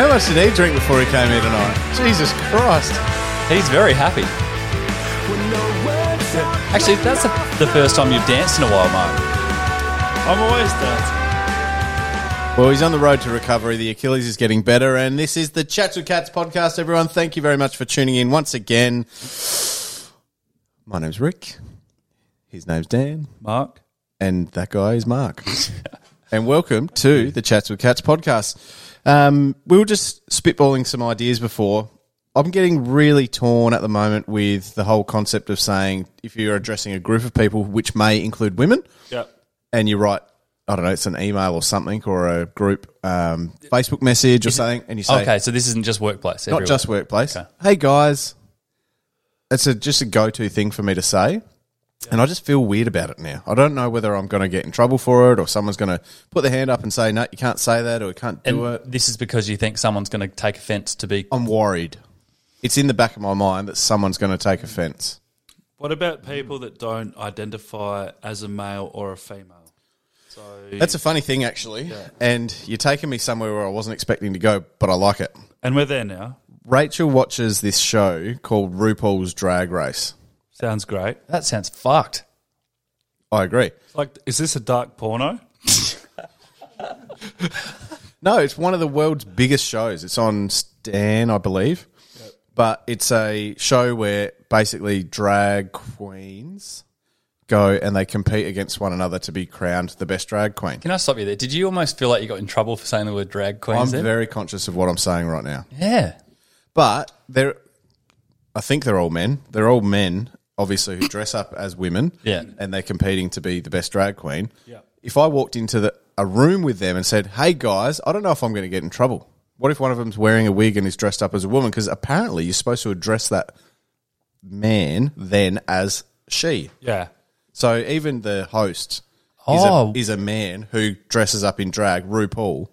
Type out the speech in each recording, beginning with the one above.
How much did he drink before he came here tonight? Jesus Christ. He's very happy. Actually, that's the, the first time you've danced in a while, Mark. I'm always dancing. Well, he's on the road to recovery. The Achilles is getting better. And this is the Chats with Cats podcast, everyone. Thank you very much for tuning in once again. My name's Rick. His name's Dan. Mark. And that guy is Mark. and welcome to the Chats with Cats podcast. Um, we were just spitballing some ideas before. I'm getting really torn at the moment with the whole concept of saying if you're addressing a group of people, which may include women, Yep. and you write, I don't know, it's an email or something or a group um, Facebook message or something, and you say, Okay, so this isn't just workplace. not just workplace. Okay. Hey guys, it's a, just a go-to thing for me to say, and I just feel weird about it now. I don't know whether I'm going to get in trouble for it or someone's going to put their hand up and say, no, you can't say that or you can't do And it. this is because you think someone's going to take offence to be. I'm worried. It's in the back of my mind that someone's going to take offence. What about people that don't identify as a male or a female? So That's a funny thing, actually. And you're taking me somewhere where I wasn't expecting to go, but I like it. and we're there now. Rachel watches this show called RuPaul's Drag Race. Sounds great. That sounds fucked. I agree. Like, is this a dark porno? No, it's one of the world's biggest shows. It's on Stan, I believe. But it's a show where basically drag queens go and they compete against one another to be crowned the best drag queen. Can I stop you there? Did you almost feel like you got in trouble for saying the word drag queen? I'm then? very conscious of what I'm saying right now. yeah. But they're, I think they're all men. They're all men, obviously, who dress up as women. Yeah. And they're competing to be the best drag queen. Yeah. If I walked into the, a room with them and said, hey guys, I don't know if I'm going to get in trouble. What if one of them's wearing a wig and is dressed up as a woman? Because apparently you're supposed to address that man then as she. Yeah. So even the host Oh. is, a, oh. is a man who dresses up in drag, RuPaul.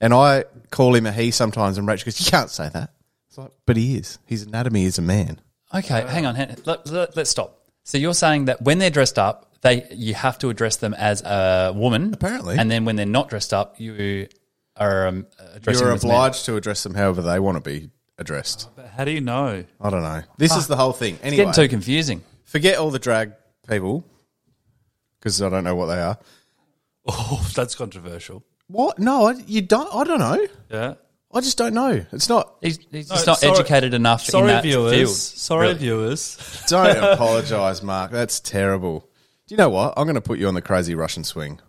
And I call him a he sometimes, and Rachel goes, You can't say that. It's like, but he is. His anatomy is a man. Okay, hang on. Hang, let, let, let's stop. So you're saying that when they're dressed up, they you have to address them as a woman, Apparently. and then when they're not dressed up, you are um, addressing You're them as men. obliged to address them however they want to be addressed. But how do you know? I don't know. This is the whole thing. It's Anyway, getting too confusing. forget all the drag people because I don't know what they are. Oh, that's controversial. What? No, I, you don't. I don't know. Yeah. I just don't know. It's not. He's, he's No, just not sorry- educated enough in Sorry, that viewers. field. Sorry, really. viewers. Don't apologise, Mark. That's terrible. Do you know what? I'm going to put you on the crazy Russian swing.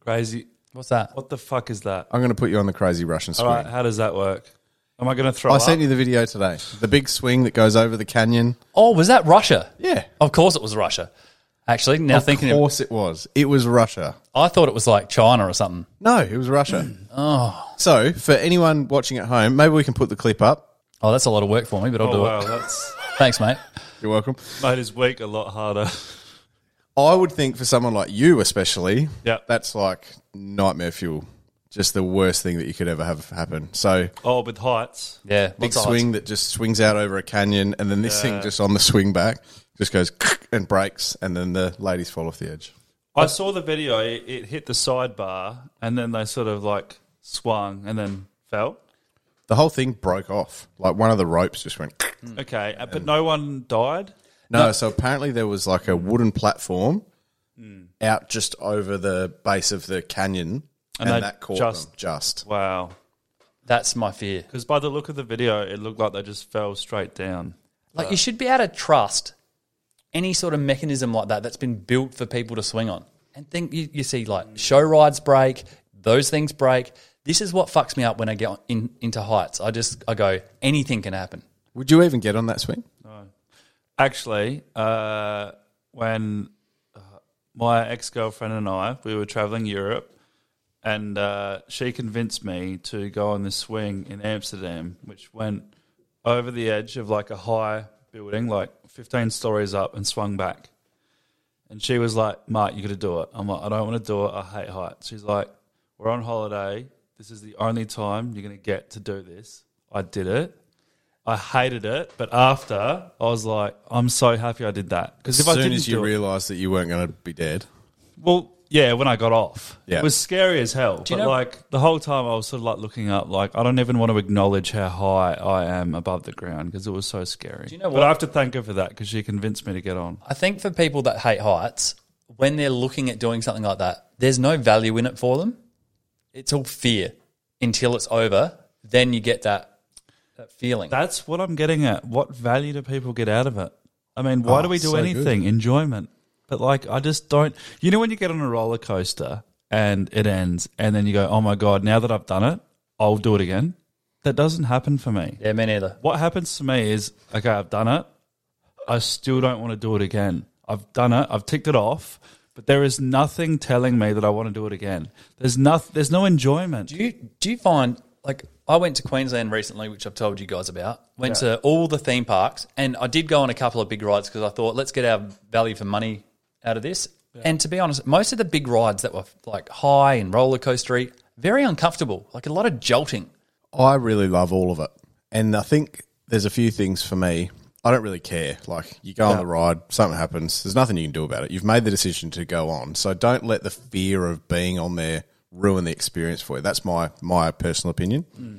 Crazy. What's that? What the fuck is that? I'm going to put you on the crazy Russian swing. All right, how does that work? Am I going to throw I up? sent you the video today. The big swing that goes over the canyon. Oh, was that Russia? Yeah. Of course it was Russia. Actually, now Of thinking, of, course it was. It was Russia. I thought it was like China or something. No, it was Russia. oh. So, for anyone watching at home, maybe we can put the clip up. Oh, that's a lot of work for me, but I'll Oh, do wow. it. That's Thanks, mate. You're welcome. made his week a lot harder. I would think for someone like you, especially, Yeah. that's like nightmare fuel. Just the worst thing that you could ever have happen. So, Oh, with heights. Yeah, big lots of swing that just swings out over a canyon, and then this thing just on the swing back just goes and breaks, and then the ladies fall off the edge. I saw the video. It, it hit the sidebar, and then they sort of like swung and then fell. The whole thing broke off. Like one of the ropes just went. Mm. Okay, uh, but no one died. No, so apparently there was like a wooden platform mm. out just over the base of the canyon, and, And they that caught just- them just. Wow. That's my fear. Because by the look of the video, it looked like they just fell straight down. Like uh, you should be able to trust any sort of mechanism like that that's been built for people to swing on. And think you, you see like show rides break, those things break. This is what fucks me up when I get in, into heights. I just I go anything can happen. Would you even get on that swing? Actually, uh, when uh, my ex girlfriend and I we were traveling Europe, and uh, she convinced me to go on this swing in Amsterdam, which went over the edge of like a high building, like 15 stories up, and swung back. And she was like, "Mark, you got to do it." I'm like, "I don't want to do it. I hate heights." She's like, "We're on holiday. This is the only time you're going to get to do this." I did it. I hated it, but after I was like, I'm so happy I did that because As if I soon didn't as you do it, realised that you weren't going to be dead. well, Yeah, when I got off, Yeah. it was scary as hell. you but know- like the whole time, I was sort of like looking up. Like I don't even want to acknowledge how high I am above the ground because it was so scary. you know But what? I have to thank her for that because she convinced me to get on. I think for people that hate heights, when they're looking at doing something like that, there's no value in it for them. It's all fear until it's over. Then you get that that feeling. That's what I'm getting at. What value do people get out of it? I mean, why Oh, do we do so anything? Enjoyment. But like, I just don't. You know, when you get on a roller coaster and it ends, and then you go, "Oh my god!" Now that I've done it, I'll do it again. That doesn't happen for me. yeah, me neither. What happens to me is, okay, I've done it. I still don't want to do it again. I've done it. I've ticked it off. But there is nothing telling me that I want to do it again. There's no, there's no enjoyment. Do you do you find like I went to Queensland recently, which I've told you guys about. Went to all the theme parks, and I did go on a couple of big rides because I thought let's get our value for money out of this. And to be honest, most of the big rides that were like high and roller coastery, very uncomfortable, like a lot of jolting. I really love all of it. And I think there's a few things for me. I don't really care. Like, you go on the ride, something happens, there's nothing you can do about it. You've made the decision to go on. So don't let the fear of being on there ruin the experience for you. That's my, my personal opinion. Hmm.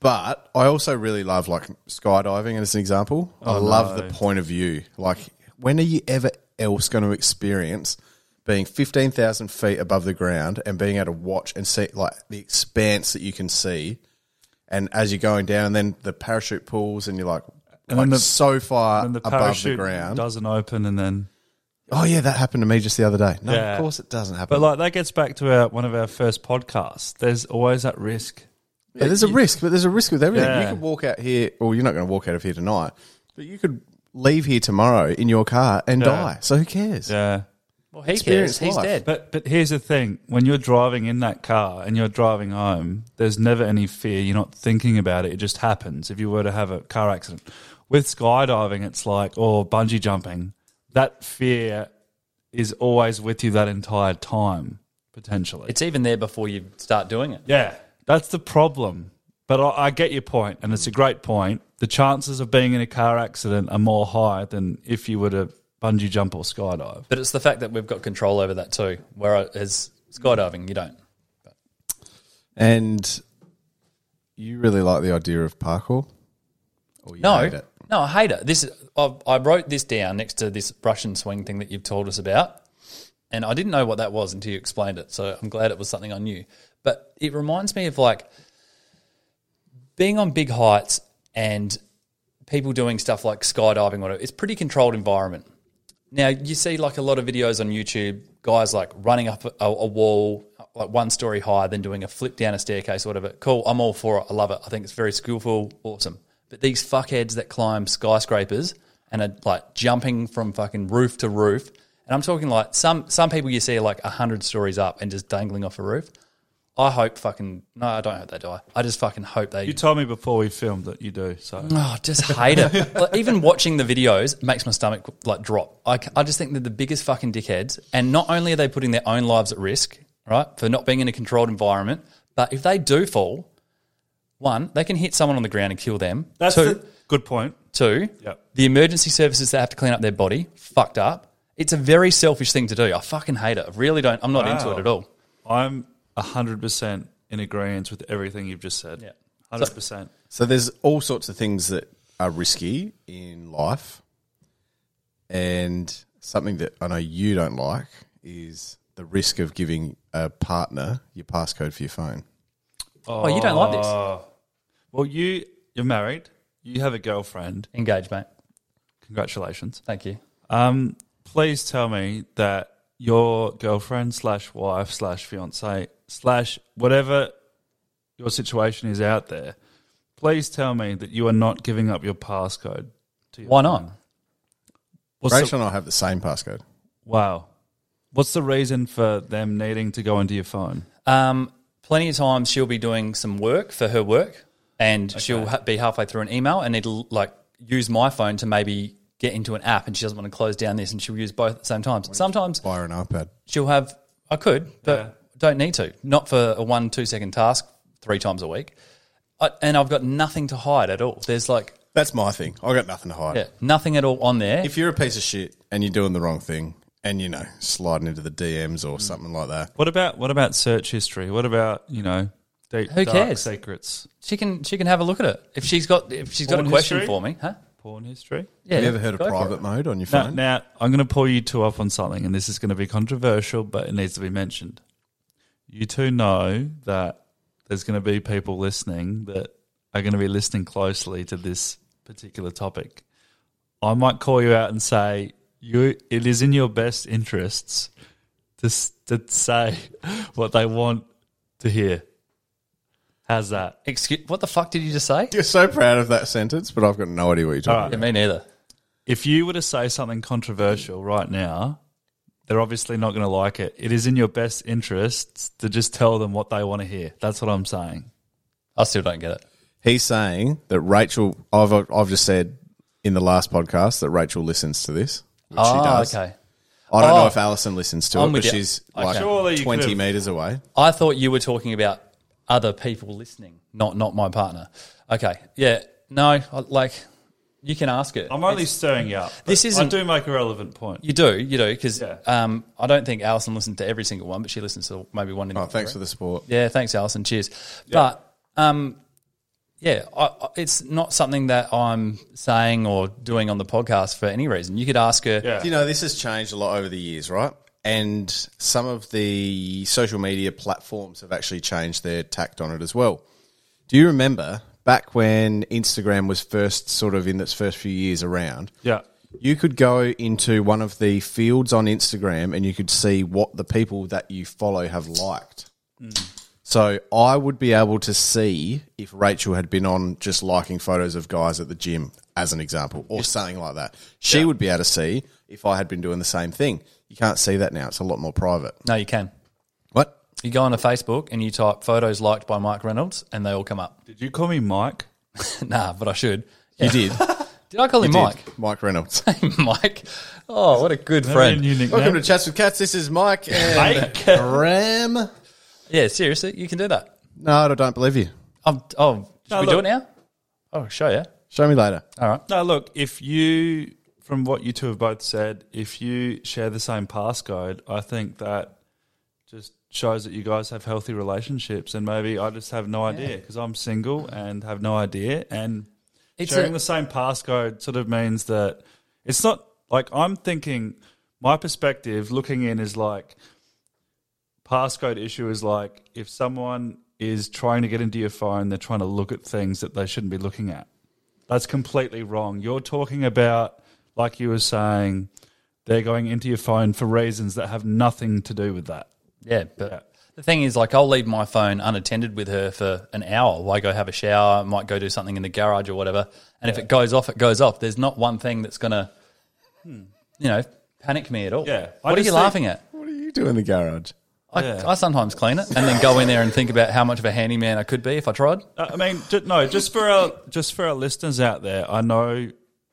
But I also really love, like, skydiving as an example. Oh, I love the point of view. Like, when are you ever else going to experience being 15,000 feet above the ground and being able to watch and see, like, the expanse that you can see? and as you're going down, and then the parachute pulls, and you're like, And like the- so far the above the ground. doesn't open, and then oh yeah, that happened to me just the other day. No, Yeah. of course it doesn't happen. But like that gets back to our one of our first podcasts. There's always that risk. yeah, there's a risk, but there's a risk with everything. Yeah. You could walk out here, or you're not going to walk out of here tonight, but you could leave here tomorrow in your car and Yeah. die. So who cares? Yeah. Well, he Experience cares. He's life. dead. But but here's the thing: when you're driving in that car and you're driving home, there's never any fear. You're not thinking about it. It just happens. If you were to have a car accident, with skydiving, it's like or bungee jumping. That fear is always with you that entire time, potentially. It's even there before you start doing it. Yeah, that's the problem. But I, I get your point, and it's a great point. The chances of being in a car accident are more high than if you were to bungee jump or skydive. But it's the fact that we've got control over that too. Whereas skydiving, you don't. And you really like the idea of parkour? Or you No, hate it? no, I hate it. This is, I, I wrote this down next to this Russian swing thing that you've told us about, and I didn't know what that was until you explained it. So I'm glad it was something I knew. But it reminds me of like being on big heights and people doing stuff like skydiving. Whatever. It's pretty controlled environment. Now you see like a lot of videos on YouTube, guys like running up a, a wall like one story high, then doing a flip down a staircase or whatever. Cool, I'm all for it. I love it. I think it's very skillful, awesome. But these fuckheads that climb skyscrapers and are like jumping from fucking roof to roof, and I'm talking like some some people you see are like hundred stories up and just dangling off a roof. I hope fucking no, I don't hope they die. I just fucking hope they You told me before we filmed that you do. So Oh, just hate it. Like, even watching the videos makes my stomach like drop. I, I just think they're the biggest fucking dickheads. And not only are they putting their own lives at risk, right, for not being in a controlled environment, but if they do fall, one, they can hit someone on the ground and kill them. that's two, the, good point. two, Yep. the emergency services that have to clean up their body, fucked up. It's a very selfish thing to do. I fucking hate it. I really don't. I'm not into it at all. I'm hundred percent in agreement with everything you've just said. Yeah. hundred percent. So there's all sorts of things that are risky in life, and something that I know you don't like is the risk of giving a partner your passcode for your phone. Oh, you don't like this? Well, you you're married. You have a girlfriend. Engage, mate. Congratulations. Thank you. Um, please tell me that your girlfriend slash wife slash fiance slash whatever your situation is out there. Please tell me that you are not giving up your passcode. To your Why phone. not? What's Rachel the, and I have the same passcode. wow. What's the reason for them needing to go into your phone? Um, plenty of times she'll be doing some work for her work, and she'll ha- be halfway through an email, and need to like use my phone to maybe get into an app, and she doesn't want to close down this, and she'll use both at the same time. Sometimes Buy her an iPad. she'll have I could, but Yeah. don't need to. Not for a one two second task three times a week, I, and I've got nothing to hide at all. There's like That's my thing. I got nothing to hide. yeah, nothing at all on there. If you're a piece of shit and you're doing the wrong thing, and you know sliding into the DMs or mm. something like that. What about what about search history? What about you know deep Who dark cares? secrets, She can she can have a look at it if she's got if she's got Porn a question history? for me, huh? Porn history? Yeah. Have you ever heard of go for private it. mode on your Now, phone? now I'm going to pull you two up on something, and this is going to be controversial, but it needs to be mentioned. You two know that there's going to be people listening that are going to be listening closely to this particular topic. I might call you out and say you. It is in your best interests to s- to say what they want to hear. How's that? Excuse, what the fuck did you just say? You're so proud of that sentence, but I've got no idea what you're talking Yeah, me neither. if you were to say something controversial right now, they're obviously not going to like it. It is in your best interests to just tell them what they want to hear. That's what I'm saying. I still don't get it. He's saying that Rachel. I've I've just said in the last podcast that Rachel listens to this, which she Oh, does. okay. I don't know Oh. if Alison listens to I'm it, with but you. she's Okay. like Surely you twenty could've- meters away. I thought you were talking about other people listening, not not my partner. Okay, yeah, no, like you can ask it. I'm only stirring you up. This isn't- I do make a relevant point. You do, you do, because Yeah. um, I don't think Alison listened to every single one, but she listens to maybe one. In Oh, thanks for the support. Yeah, thanks, Alison. Cheers. But um, yeah, I, I- it's not something that I'm saying or doing on the podcast for any reason. You could ask her. Yeah. You know, this has changed a lot over the years, right? And some of the social media platforms have actually changed their tact on it as well. Do you remember back when Instagram was first sort of in its first few years around? Yeah. You could go into one of the fields on Instagram and you could see what the people that you follow have liked. Hmm. So I would be able to see if Rachel had been on just liking photos of guys at the gym, as an example, or something like that. She would be able to see if I had been doing the same thing. You can't see that now. It's a lot more private. No, you can. What? You go onto Facebook and you type photos liked by Mike Reynolds, and they all come up. Did you call me Mike? nah, but I should. You did. Did I call him Did. Mike? Mike Reynolds. Mike. Oh, what a good Maybe friend. new. Welcome to Chats with Cats. This is Mike and Mike. Ram. Yeah, seriously, you can do that. No, I don't believe you. Um, oh, should No, we do look. it now? Oh, show you. Show me later. All right. No, look, if you, from what you two have both said, if you share the same passcode, I think that just shows that you guys have healthy relationships. And maybe I just have no idea because I'm single and have no idea. And It's sharing a- the same passcode sort of means that it's not like I'm thinking, my perspective looking in is like, passcode issue is like if someone is trying to get into your phone, they're trying to look at things that they shouldn't be looking at. That's completely wrong. You're talking about, like you were saying, they're going into your phone for reasons that have nothing to do with that. Yeah, but Yeah. the thing is, like, I'll leave my phone unattended with her for an hour. While I go have a shower, I might go do something in the garage or whatever. And if it goes off, it goes off. There's not one thing that's gonna, you know, panic me at all. Yeah. I What are just you think- laughing at? What do you do in the garage? I, Yeah. I sometimes clean it and then go in there and think about how much of a handyman I could be if I tried. Uh, I mean, no, just for our just for our listeners out there, I know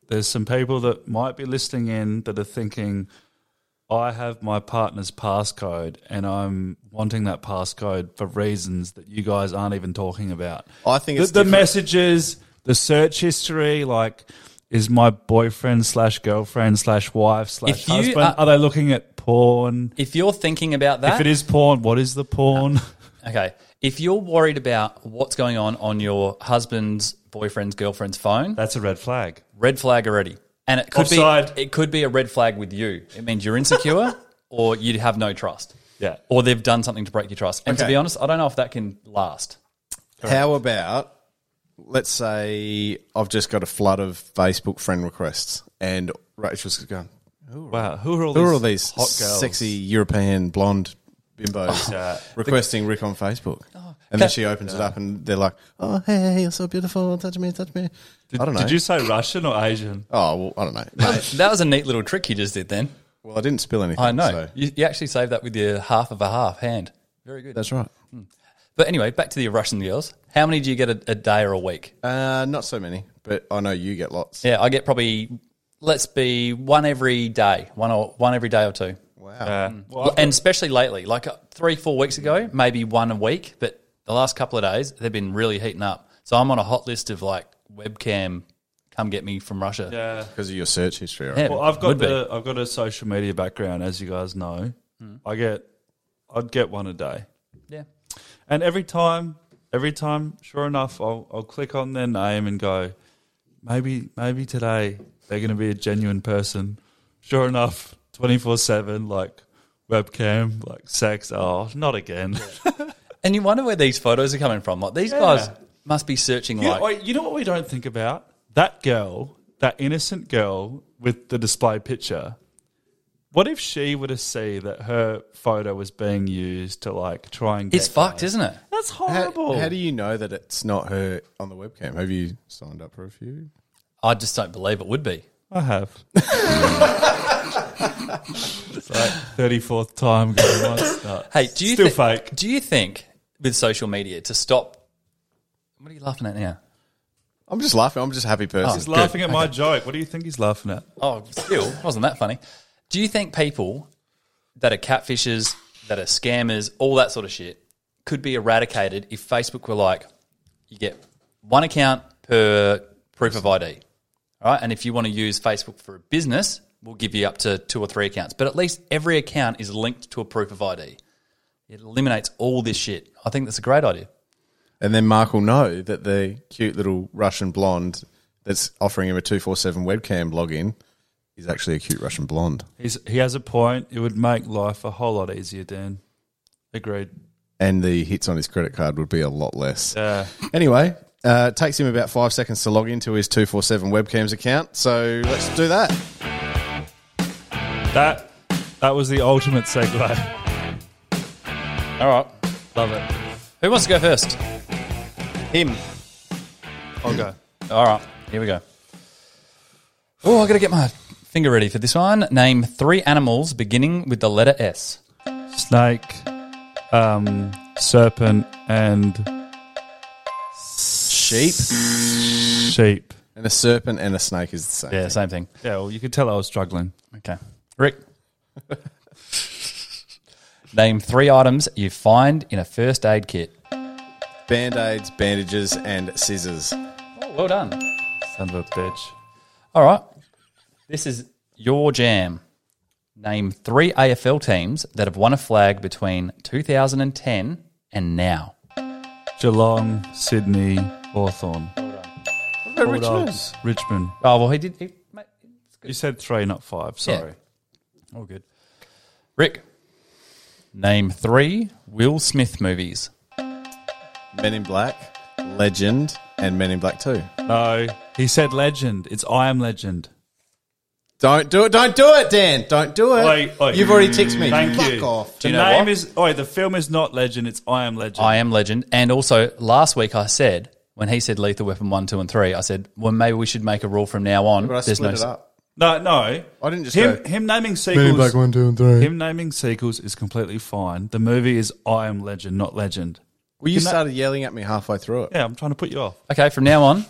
there's some people that might be listening in that are thinking, I have my partner's passcode and I'm wanting that passcode for reasons that you guys aren't even talking about. I think the, it's the messages, the search history, like is my boyfriend slash girlfriend slash wife slash If husband. are- Are, they looking at porn? If you're thinking about that, If it is porn, what is the porn? okay. If you're worried about what's going on on your husband's, boyfriend's, girlfriend's phone, That's a red flag. red flag already. And it could Offside. be it could be a red flag with you. It means you're insecure or you have no trust. Yeah. Or they've done something to break your trust. And to Okay. be honest, I don't know if that can last. How about, let's say, I've just got a flood of Facebook friend requests, and Rachel's going, Wow. Who are all "Who these are all these hot girls? sexy European blonde bimbos Yeah. requesting Rick on Facebook?" And then she opens it up, and they're like, "Oh, hey, you're so beautiful. Touch me, touch me." Did, I don't know. Did you say Russian or Asian? Oh, well, I don't know. Mate, That was a neat little trick you just did then. well, I didn't spill anything. I know. So You, you actually saved that with your half of a half hand. Very good. that's right. But anyway, back to the Russian girls. How many do you get a, a day or a week? Uh, not so many, but I know you get lots. Yeah, I get probably let's be one every day, one or one every day or two. Wow. Uh, well, I've and especially lately, like uh, three, four weeks ago, maybe one a week. But the last couple of days, they've been really heating up. So I'm on a hot list of like webcam come get me from Russia. Yeah. Because of your search history, right? Yeah, Well, I've got would be. the I've got a social media background, as you guys know. Hmm. I get I'd get one a day, Yeah. and every time, every time, sure enough, I'll I'll click on their name and go, maybe maybe today they're going to be a genuine person. Sure enough, twenty four seven, like webcam, like sex. Oh, not again. And you wonder where these photos are coming from. Like these guys must be searching You, like wait, you know what we don't think about? That girl, that innocent girl with the display picture. What if she were to see that her photo was being used to like try and get it's fucked, isn't it? That's How, horrible. how do you know that it's not her on the webcam? Have you signed up for a few? I just don't believe it would be. I have. it's like thirty fourth time going once. No, Hey, do you still thi- fake? Do you think with social media to stop? What are you laughing at now? I'm just laughing. I'm just a happy person. Oh, he's laughing at my joke. What do you think he's laughing at? Oh, still wasn't that funny? Do you think people that are catfishers, that are scammers, all that sort of shit, could be eradicated if Facebook were like, you get one account per proof of ID, all right? And if you want to use Facebook for a business, we'll give you up to two or three accounts. But at least every account is linked to a proof of ID. It eliminates all this shit. I think that's a great idea. And then Mark will know that the cute little Russian blonde that's offering him a 247 webcam login is actually a cute Russian blonde. He's, he has a point. It would make life a whole lot easier, Dan. Agreed. And the hits on his credit card would be a lot less. Yeah. Anyway, uh, it takes him about five seconds to log into his 247 webcams account. So let's do that. That that was the ultimate segue. All right. Love it. Who wants to go first? Him. I'll go. All right, here we go. Oh, I got to get my finger ready for this one. Name three animals beginning with the letter S. Snake, um, serpent, and Sheep. sheep. And a serpent and a snake is the same. Yeah, same thing. Yeah, well, you could tell I was struggling. Okay. Rick. Name three items you find in a first aid kit. Band aids, bandages, and scissors. Oh, well done. Son of a bitch. All right. This is your jam. Name three AFL teams that have won a flag between 2010 and now. Geelong, Sydney, Hawthorn. Richmond. Bulldogs, Richmond. Oh, well, he did. He, mate, You said three, not five. Sorry. all good. Rick. Name three Will Smith movies. Men in Black, Legend, and Men in Black 2. No, he said legend. It's I am legend. Don't do it. Don't do it, Dan. Don't do it. Oi, oi. You've already ticked me. Thank Fuck you. off. The you know name what? is. Oh, the film is not legend. It's I am legend. I am legend. And also, last week I said, when he said Lethal Weapon 1, 2, and 3, I said, well, maybe we should make a rule from now on. But I split it up. No, no. I didn't just him. go, Him naming sequels. one, two, and three. Him naming sequels is completely fine. The movie is I am legend, not legend. Well, you Can that- started yelling at me halfway through it. Yeah, I'm trying to put you off. Okay, from now on,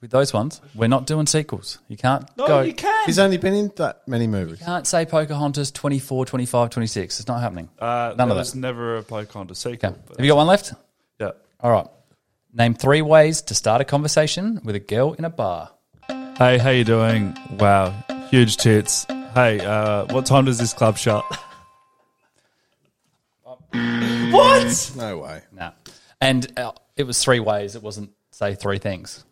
with those ones, we're not doing sequels. You can't No, go. you can. He's only been in that many movies. can't say Pocahontas 24, 25, 26. It's not happening. Uh, None there of was that. never a Pocahontas sequel. Okay. but Have you got one left? yeah. All right. Name three ways to start a conversation with a girl in a bar. Hey, how you doing? Wow, huge tits. Hey, uh, what time does this club shut? what? No way. Nah. And uh, it was three ways. It wasn't, say, three things.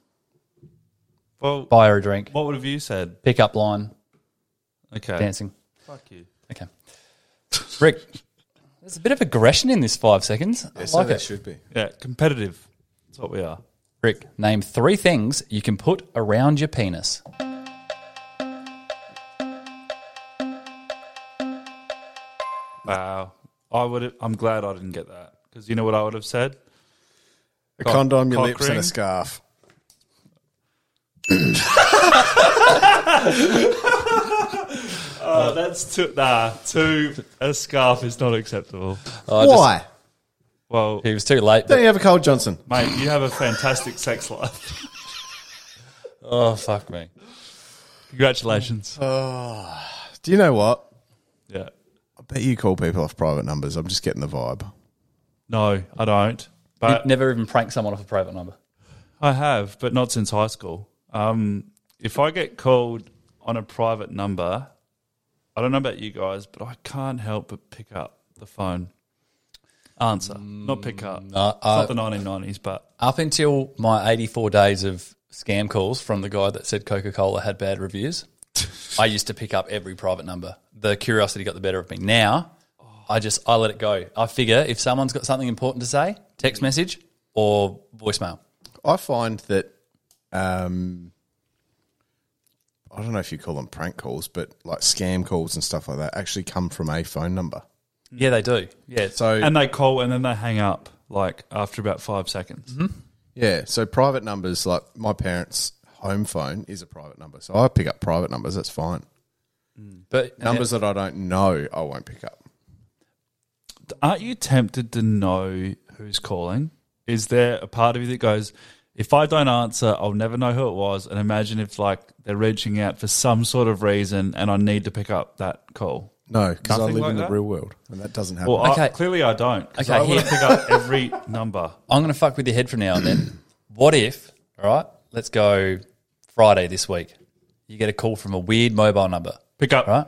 Well, Buy her a drink, what would have you said? pick up line, Okay. dancing. Fuck you. Okay. Rick, there's a bit of aggression in this five seconds. I Yeah, so like there it. should be. Yeah, competitive. That's what we are. Rick, name three things you can put around your penis. Wow. I would. have I'm glad I didn't get that because you know what I would have said. A Cock- condom, your cock lips, and a scarf. Oh, that's too. Nah, too. A scarf is not acceptable. Oh, just- Why? Well, he was too late. Don't you have a cold Johnson? mate, you have a fantastic sex life. oh, fuck me. Congratulations. Do you know what? Yeah. I bet you call people off private numbers. I'm just getting the vibe. No, I don't. You'd But never even prank someone off a private number. I have, but not since high school. Um, if I get called on a private number, I don't know about you guys, but I can't help but pick up the phone. Answer, not pick up. No, It's I- not the 1990s, but Up until my 84 days of scam calls from the guy that said Coca Cola had bad reviews, I used to pick up every private number. The curiosity got the better of me. Now, I just I let it go. I figure if someone's got something important to say, text message or voicemail. I find that um, I don't know if you call them prank calls, but like scam calls and stuff like that actually come from a phone number. Mm. Yeah, they do. Yeah, So and they call and then they hang up like after about five seconds. Mm-hmm. yeah, so private numbers like my parents' home phone is a private number, so I pick up private numbers. That's fine. Mm. but Numbers that I don't know, I won't pick up. Aren't you tempted to know who's calling? Is there a part of you that goes, if I don't answer, I'll never know who it was? And imagine if like they're reaching out for some sort of reason and I need to pick up that call. No, because I Nothing live like in the that? real world, and that doesn't happen. Well, Okay. I, clearly I don't. Okay, I want here- pick up every number. I'm going to fuck with your head from now and then. what if, all right, let's go Friday this week. You get a call from a weird mobile number, Pick up. right?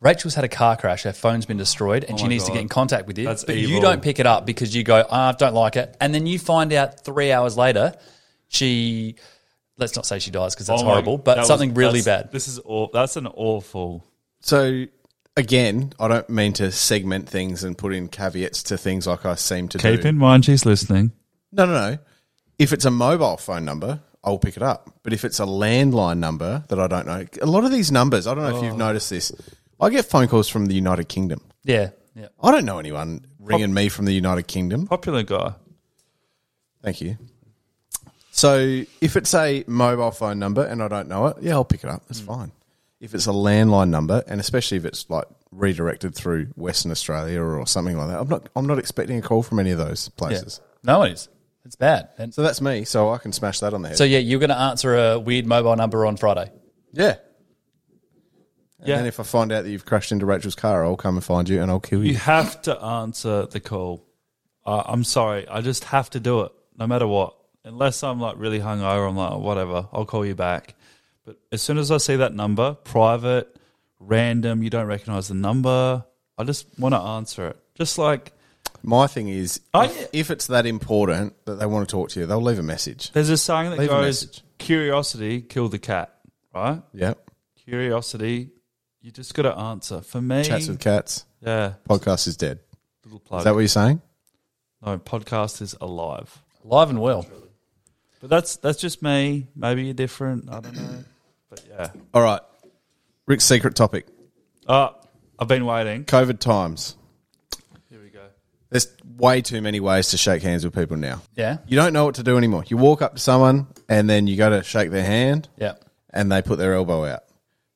Rachel's had a car crash. Her phone's been destroyed, and she Oh my needs to God. get in contact with you. That's but you evil. don't pick it up because you go, "Ah, I don't like it, and then you find out three hours later, she. Let's not say she dies because that's Oh my- horrible, but that was- something really that's- bad. This is aw- that's an awful. So again, I don't mean to segment things and put in caveats to things like I seem to Keep do. in mind she's listening. No, no, no. If it's a mobile phone number, I'll pick it up. But if it's a landline number that I don't know, a lot of these numbers, I don't know if Oh. you've noticed this. I get phone calls from the United Kingdom. Yeah, yeah. I don't know anyone ringing me from the United Kingdom. Popular guy. Thank you. So if it's a mobile phone number and I don't know it, yeah, I'll pick it up. That's mm. fine. If it's a landline number, and especially if it's like redirected through Western Australia or something like that, I'm not. I'm not expecting a call from any of those yeah. places. No, it is. It's bad. And So that's me. So I can smash that on the head. so yeah, you're going to answer a weird mobile number on Friday. yeah. And Yeah. then if I find out that you've crashed into Rachel's car, I'll come and find you and I'll kill You you. have to answer the call. Uh, I'm sorry. I just have to do it no matter what. Unless I'm like really hungover, I'm like, oh, whatever, I'll call you back. But as soon as I see that number, private, random, you don't recognize the number, I just want to answer it. Just like My thing is, I- if, if it's that important that they want to talk to you, they'll leave a message. there's a saying that Leave goes, curiosity killed the cat, right? Yep. Curiosity, you just got to answer. For me, Chats with cats. yeah, Podcast is dead. little plug. Is that what you're saying? no, podcast is alive. Live and well. But that's that's just me. Maybe you're different. I don't know. But yeah. All right. Rick's secret topic Oh, I've been waiting. COVID times. Here we go. There's way too many ways to shake hands with people now. Yeah. You don't know what to do anymore. You walk up to someone and then you go to shake their hand Yeah. and they put their elbow out.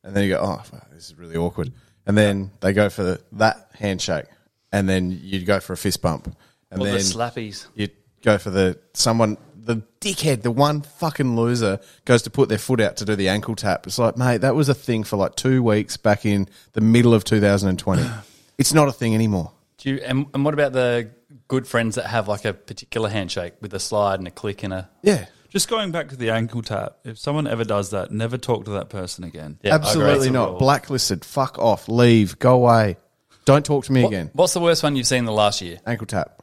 And then you go, oh, fuck, this is really awkward. And then they go for the, that handshake. And then you go for a fist bump. And Or then the slappies. you go for the someone the dickhead, the one fucking loser goes to put their foot out to do the ankle tap. It's like, mate, that was a thing for like two weeks back in the middle of 2020. it's not a thing anymore. Do you, and, and what about the good friends that have like a particular handshake with a slide and a click and a Yeah, Just going back to the ankle tap. If someone ever does that, never talk to that person again. Yeah, absolutely not. Blacklisted. Fuck off. Leave. Go away. Don't talk to me again. What's the worst one you've seen in the last year? Ankle tap.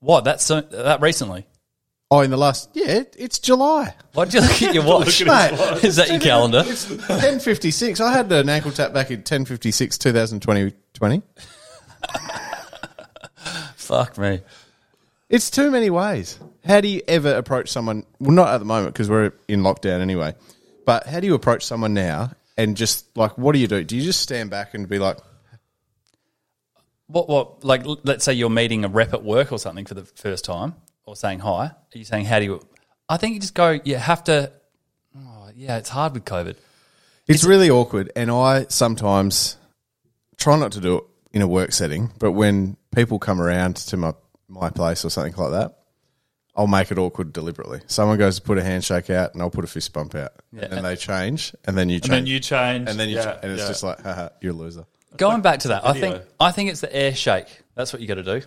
What? That's so, that recently. Oh, in the last yeah, it- it's July. Why'd you look at your watch? Mate, Is that your calendar? It's ten fifty six. I had an ankle tap back in ten fifty six, two thousand twenty twenty. Fuck me. It's too many ways. How do you ever approach someone? Well, not at the moment because we're in lockdown anyway. But how do you approach someone now and just like, what do you do? Do you just stand back and be like, What? What? Like, l- let's say you're meeting a rep at work or something for the first time, or saying hi. Are you saying how do you? I think you just go. You have to. Oh, yeah, it's hard with COVID. It's really awkward, and I sometimes try not to do it in a work setting. But when people come around to my my place or something like that, I'll make it awkward deliberately. Someone goes to put a handshake out, and I'll put a fist bump out, Yeah. and then they change, and then you change, And then you change. and then you, yeah, cha- and it's yeah. just like, haha, you're a loser. Going back to that, I think I think it's the air shake. That's what you got to do.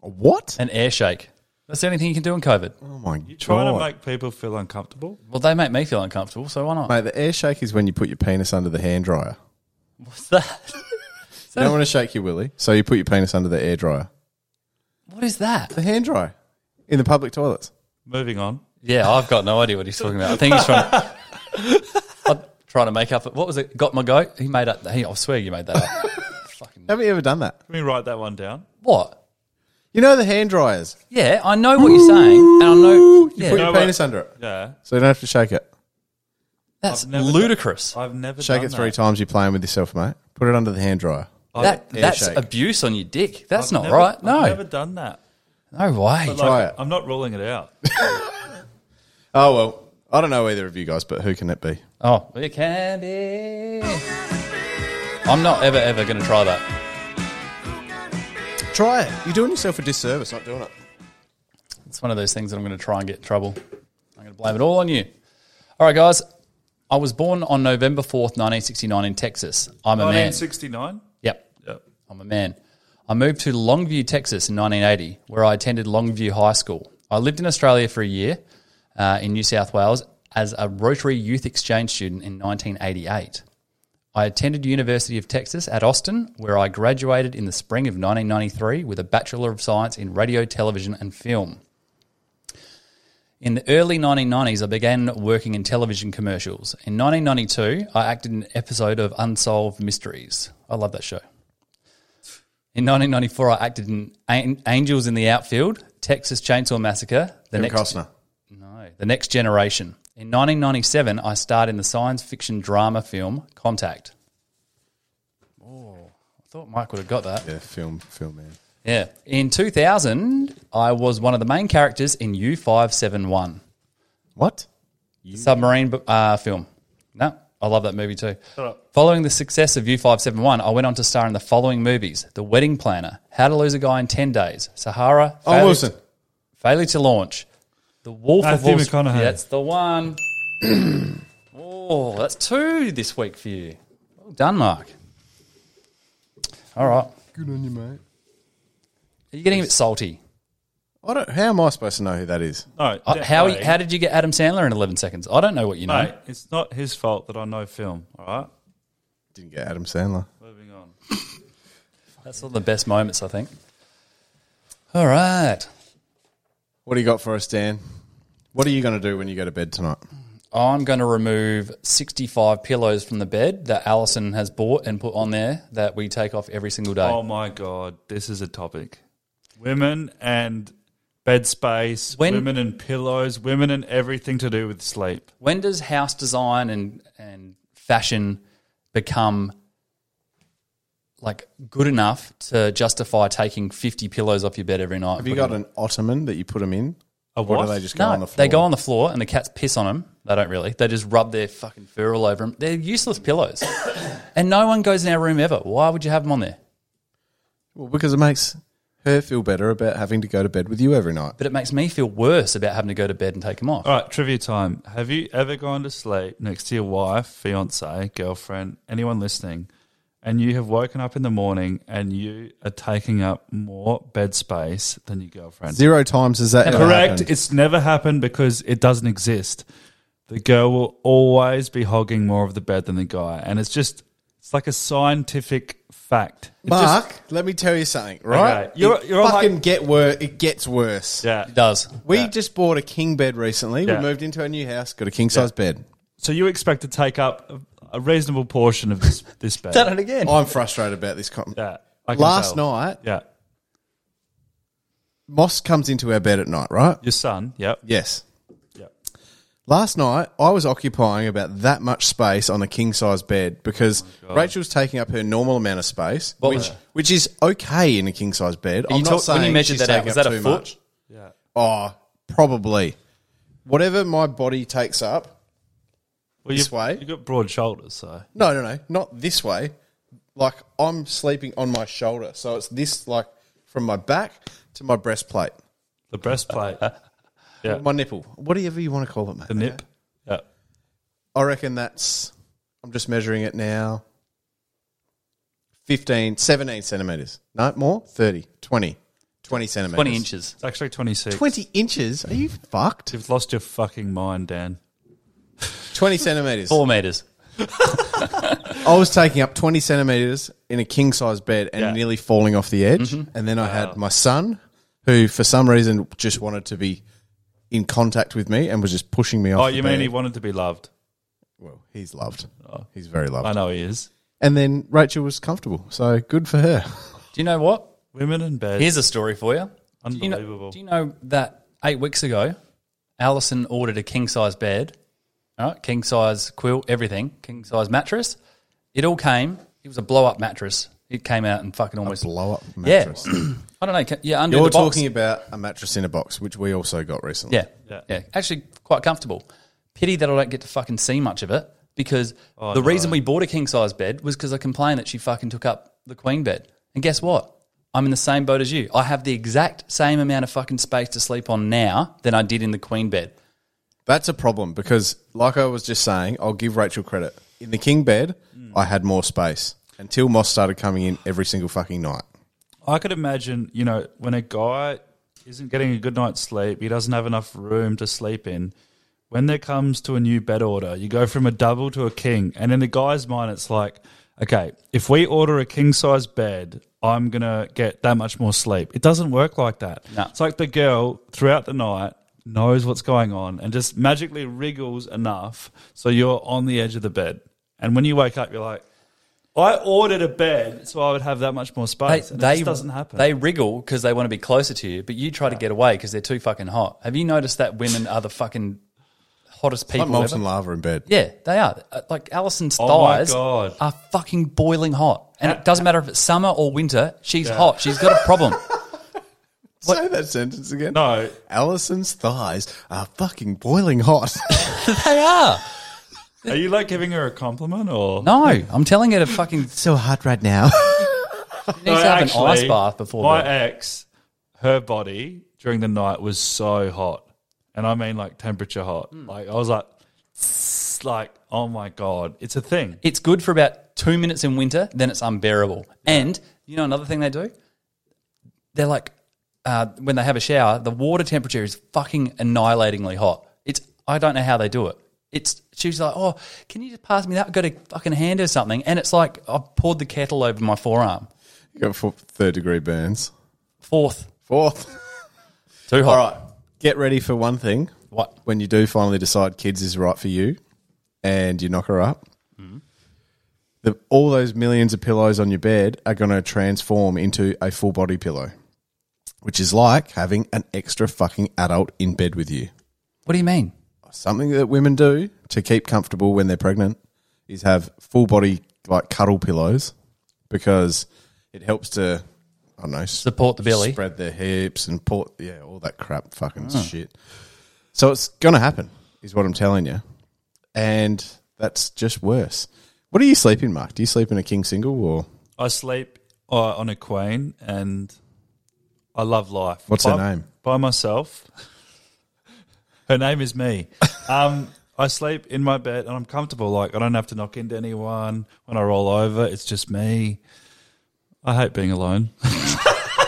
What? An air shake. That's the only thing you can do in COVID. Oh my You trying god! to make people feel uncomfortable? Well, they make me feel uncomfortable, so why not? Mate, the air shake is when you put your penis under the hand dryer. What's that? You don't want to shake your willy, so you put your penis under the air dryer. What is that? The hand dryer in the public toilets. Moving on. Yeah, I've got no idea what he's talking about. I think he's trying. I'm trying to make up. What was it? Got my goat. He made up. He, I swear you made that up. Fucking Have you ever done that? Can we write that one down? what? You know the hand dryers. Yeah, I know what you're saying, and I know. You put No, your but- penis under it, Yeah. so you don't have to shake it. that's I've never done- ludicrous. I've never Shake done it three that. times. You're playing with yourself, mate. Put it under the hand dryer. that air that's shake. abuse on your dick. That's I've not never- right. No, I've never done that. no way. Like, Try it. I'm not ruling it out. Oh well, I don't know either of you guys, but who can it be? Oh, it can be. I'm not ever ever going to try that. Try it. You're doing yourself a disservice not doing it. It's one of those things that I'm going to try and get in trouble. I'm going to blame it all on you. All right, guys. I was born on November 4th, 1969 in Texas. I'm a man. 1969? Yep. Yep. I'm a man. I moved to Longview, Texas in 1980, where I attended Longview High School. I lived in Australia for a year uh, in New South Wales as a Rotary Youth Exchange student in 1988. I attended University of Texas at Austin, where I graduated in the spring of 1993 with a Bachelor of Science in Radio, Television and Film. In the early 1990s, I began working in television commercials. In 1992, I acted in an episode of Unsolved Mysteries. I love that show. In 1994, I acted in Angels in the Outfield, Texas Chainsaw Massacre, the Kevin next Costner. no, the next generation. In 1997, I starred in the science fiction drama film Contact. Oh, I thought Mike would have got that. Yeah, film, film man. Yeah. In 2000, I was one of the main characters in U571, What? the submarine uh, film. No, I love that movie too. Following the success of U571, I went on to star in the following movies The Wedding Planner, How to Lose a Guy in 10 Days, Sahara, Oh, Failure- Wilson. Failure to Launch, The Wolf Matthew of Wall Street. McConaughey. That's the one. oh, that's two this week for you. Well done, Mark. All right. Good on you, mate. Are you getting a bit salty? I don't. How am I supposed to know who that is? No. Uh, how, mate. how did you get Adam Sandler in 11 seconds? I don't know what you know. Mate, it's not his fault that I know film, all right? Didn't get Adam Sandler. Moving on. That's one of the best moments, I think. All right. What do you got for us, Dan? What are you going to do when you go to bed tonight? I'm going to remove 65 pillows from the bed that Alison has bought and put on there that we take off every single day. Oh my god, this is a topic. Women and bed space, When- women and pillows, women and everything to do with sleep. When does house design and, and fashion become like good enough to justify taking 50 pillows off your bed every night? Have you got an ottoman that you put them in? A Or what? do they just go No, on the floor? they go on the floor and the cats piss on them. They don't really. They just rub their fucking fur all over them. They're useless pillows. and no one goes in our room ever. Why would you have them on there? Well, because it makes her feel better about having to go to bed with you every night. But it makes me feel worse about having to go to bed and take them off. All right, trivia time. Have you ever gone to sleep next to your wife, fiance, girlfriend, anyone listening, and you have woken up in the morning and you are taking up more bed space than your girlfriend? Zero times has that ever Correct. happened. It's never happened because it doesn't exist. The girl will always be hogging more of the bed than the guy, and it's just it's like a scientific fact. It just- Mark, let me tell you something, right? Okay, you're- It you're fucking like- get wor- It gets worse. yeah. It does. We just bought a king bed recently. Yeah. We moved into a new house, got a king size bed. So you expect to take up a, a reasonable portion of this this bed? Done it again. I'm frustrated about this. Com- Yeah. I can Last tell. night, Yeah. Moss comes into our bed at night, right? Your son. Yep. Yes. Yep. Last night, I was occupying about that much space on a king size bed because oh Rachel's taking up her normal amount of space, What which was- which is okay in a king size bed. I'm you not talk- saying when you measured she's that out, taking was up that a too foot? much. Yeah. Oh, probably. Whatever my body takes up. Well, This way? You've got broad shoulders, so No, no, no, not this way. Like I'm sleeping on my shoulder, so it's this like from my back to my breastplate, the breastplate, yeah, my nipple, whatever you want to call it, mate. the nip. Yeah. I reckon that's. I'm just measuring it now. 15, 17 centimeters. No, more? 30, 20, 20 centimeters. 20 inches. It's actually 26. 20 inches? Are you fucked? You've lost your fucking mind, Dan. 20 centimeters. Four meters. I was taking up 20 centimeters in a king size bed and Yeah. nearly falling off the edge. Mm-hmm. And then I had my son, who for some reason just wanted to be in contact with me and was just pushing me off. Oh, the you mean bed. he wanted to be loved? Well, he's loved. Oh. He's very loved. I know he is. And then Rachel was comfortable. So good for her. Do you know what? Women in bed. Here's a story for you. Do you know- Unbelievable. Do you know, that eight weeks ago, Alison ordered a king size bed, all right, king size quilt, everything, king size mattress. It all came. It was a blow up mattress. It came out and fucking almost. Blow up yeah, mattress. I don't know. Yeah, under You're the box. talking about a mattress in a box, which we also got recently. Yeah, Yeah. yeah, Actually, quite comfortable. Pity that I don't get to fucking see much of it because Oh, the no. reason we bought a king size bed was because I complained that she fucking took up the queen bed. And guess what? I'm in the same boat as you. I have the exact same amount of fucking space to sleep on now than I did in the queen bed. That's a problem because, like I was just saying, I'll give Rachel credit. In the king bed, hmm. I had more space until Moss started coming in every single fucking night. I could imagine, you know, when a guy isn't getting a good night's sleep, he doesn't have enough room to sleep in. When there comes to a new bed order, you go from a double to a king. And in the guy's mind, it's like, okay, if we order a king size bed, I'm going to get that much more sleep. It doesn't work like that. No. It's like the girl throughout the night knows what's going on and just magically wriggles enough so you're on the edge of the bed. And when you wake up, you're like, I ordered a bed so I would have that much more They, space. and it they just doesn't happen. They wriggle because they want to be closer to you, but you try to get away because they're too fucking hot. Have you noticed that women are the fucking hottest people? Like people molten ever? lava in bed. Yeah, they are. Uh, Like Alison's Oh my thighs God. are fucking boiling hot. And it doesn't matter if it's summer or winter, she's hot. She's got a problem. Say that sentence again. no, Alison's thighs are fucking boiling hot. they are. are you like giving her a compliment or No, I'm telling her to fucking so hot right now. she needs to have an ice bath before my bed. ex, her body during the night was so hot, and I mean like temperature hot. Hmm. Like I was like, like oh my god, it's a thing. It's good for about two minutes in winter, then it's unbearable. And you know another thing they do? They're like, uh, when they have a shower, the water temperature is fucking annihilatingly hot. It's I don't know how they do it. It's she's like, oh, can you just pass me that? I've got a fucking hand her something, and it's like I poured the kettle over my forearm. you got four, third degree burns. Fourth, Fourth. too hot. All right. Get ready for one thing. What? When you do finally decide kids is right for you and you knock her up, the, all those millions of pillows on your bed are going to transform into a full body pillow, which is like having an extra fucking adult in bed with you. What do you mean? Something that women do to keep comfortable when they're pregnant is have full body like cuddle pillows because it helps to I don't know Support the belly. spread their hips and port yeah all that crap fucking shit. So it's gonna happen is what I'm telling you, and that's just worse. What do you sleep in, Mark? Do you sleep in a king single or I sleep uh, on a queen, and I love life. What's by, her name? By myself. her name is me. Um, I sleep in my bed and I'm comfortable. Like I don't have to knock into anyone. When I roll over, it's just me. I hate being alone.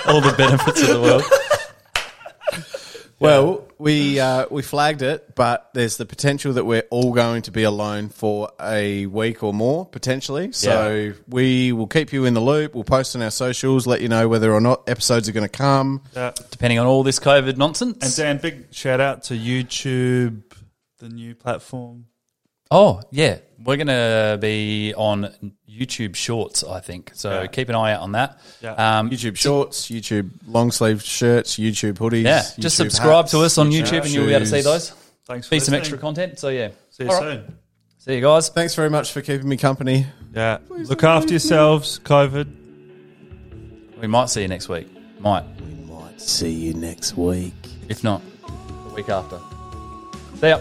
All the benefits of the world. Well, we uh, we flagged it, but there's the potential that we're all going to be alone for a week or more potentially. So we will keep you in the loop. We'll post on our socials, let you know whether or not episodes are going to come. Yeah. Depending on all this COVID nonsense. And Dan, big shout out to YouTube, the new platform. Oh, yeah. We're going to be on YouTube Shorts, I think. So Yeah. keep an eye out on that. Yeah. Um, YouTube shorts, YouTube long sleeve shirts, YouTube hoodies. yeah. YouTube Just subscribe hats, to us on YouTube and you'll be able to see those. Thanks for Be some extra content. So, yeah. See you All right. soon. See you guys. Thanks very much for keeping me company. Yeah. Look after yourselves, COVID. We might see you next week. Might. We might see you next week. If not, the week after. See ya.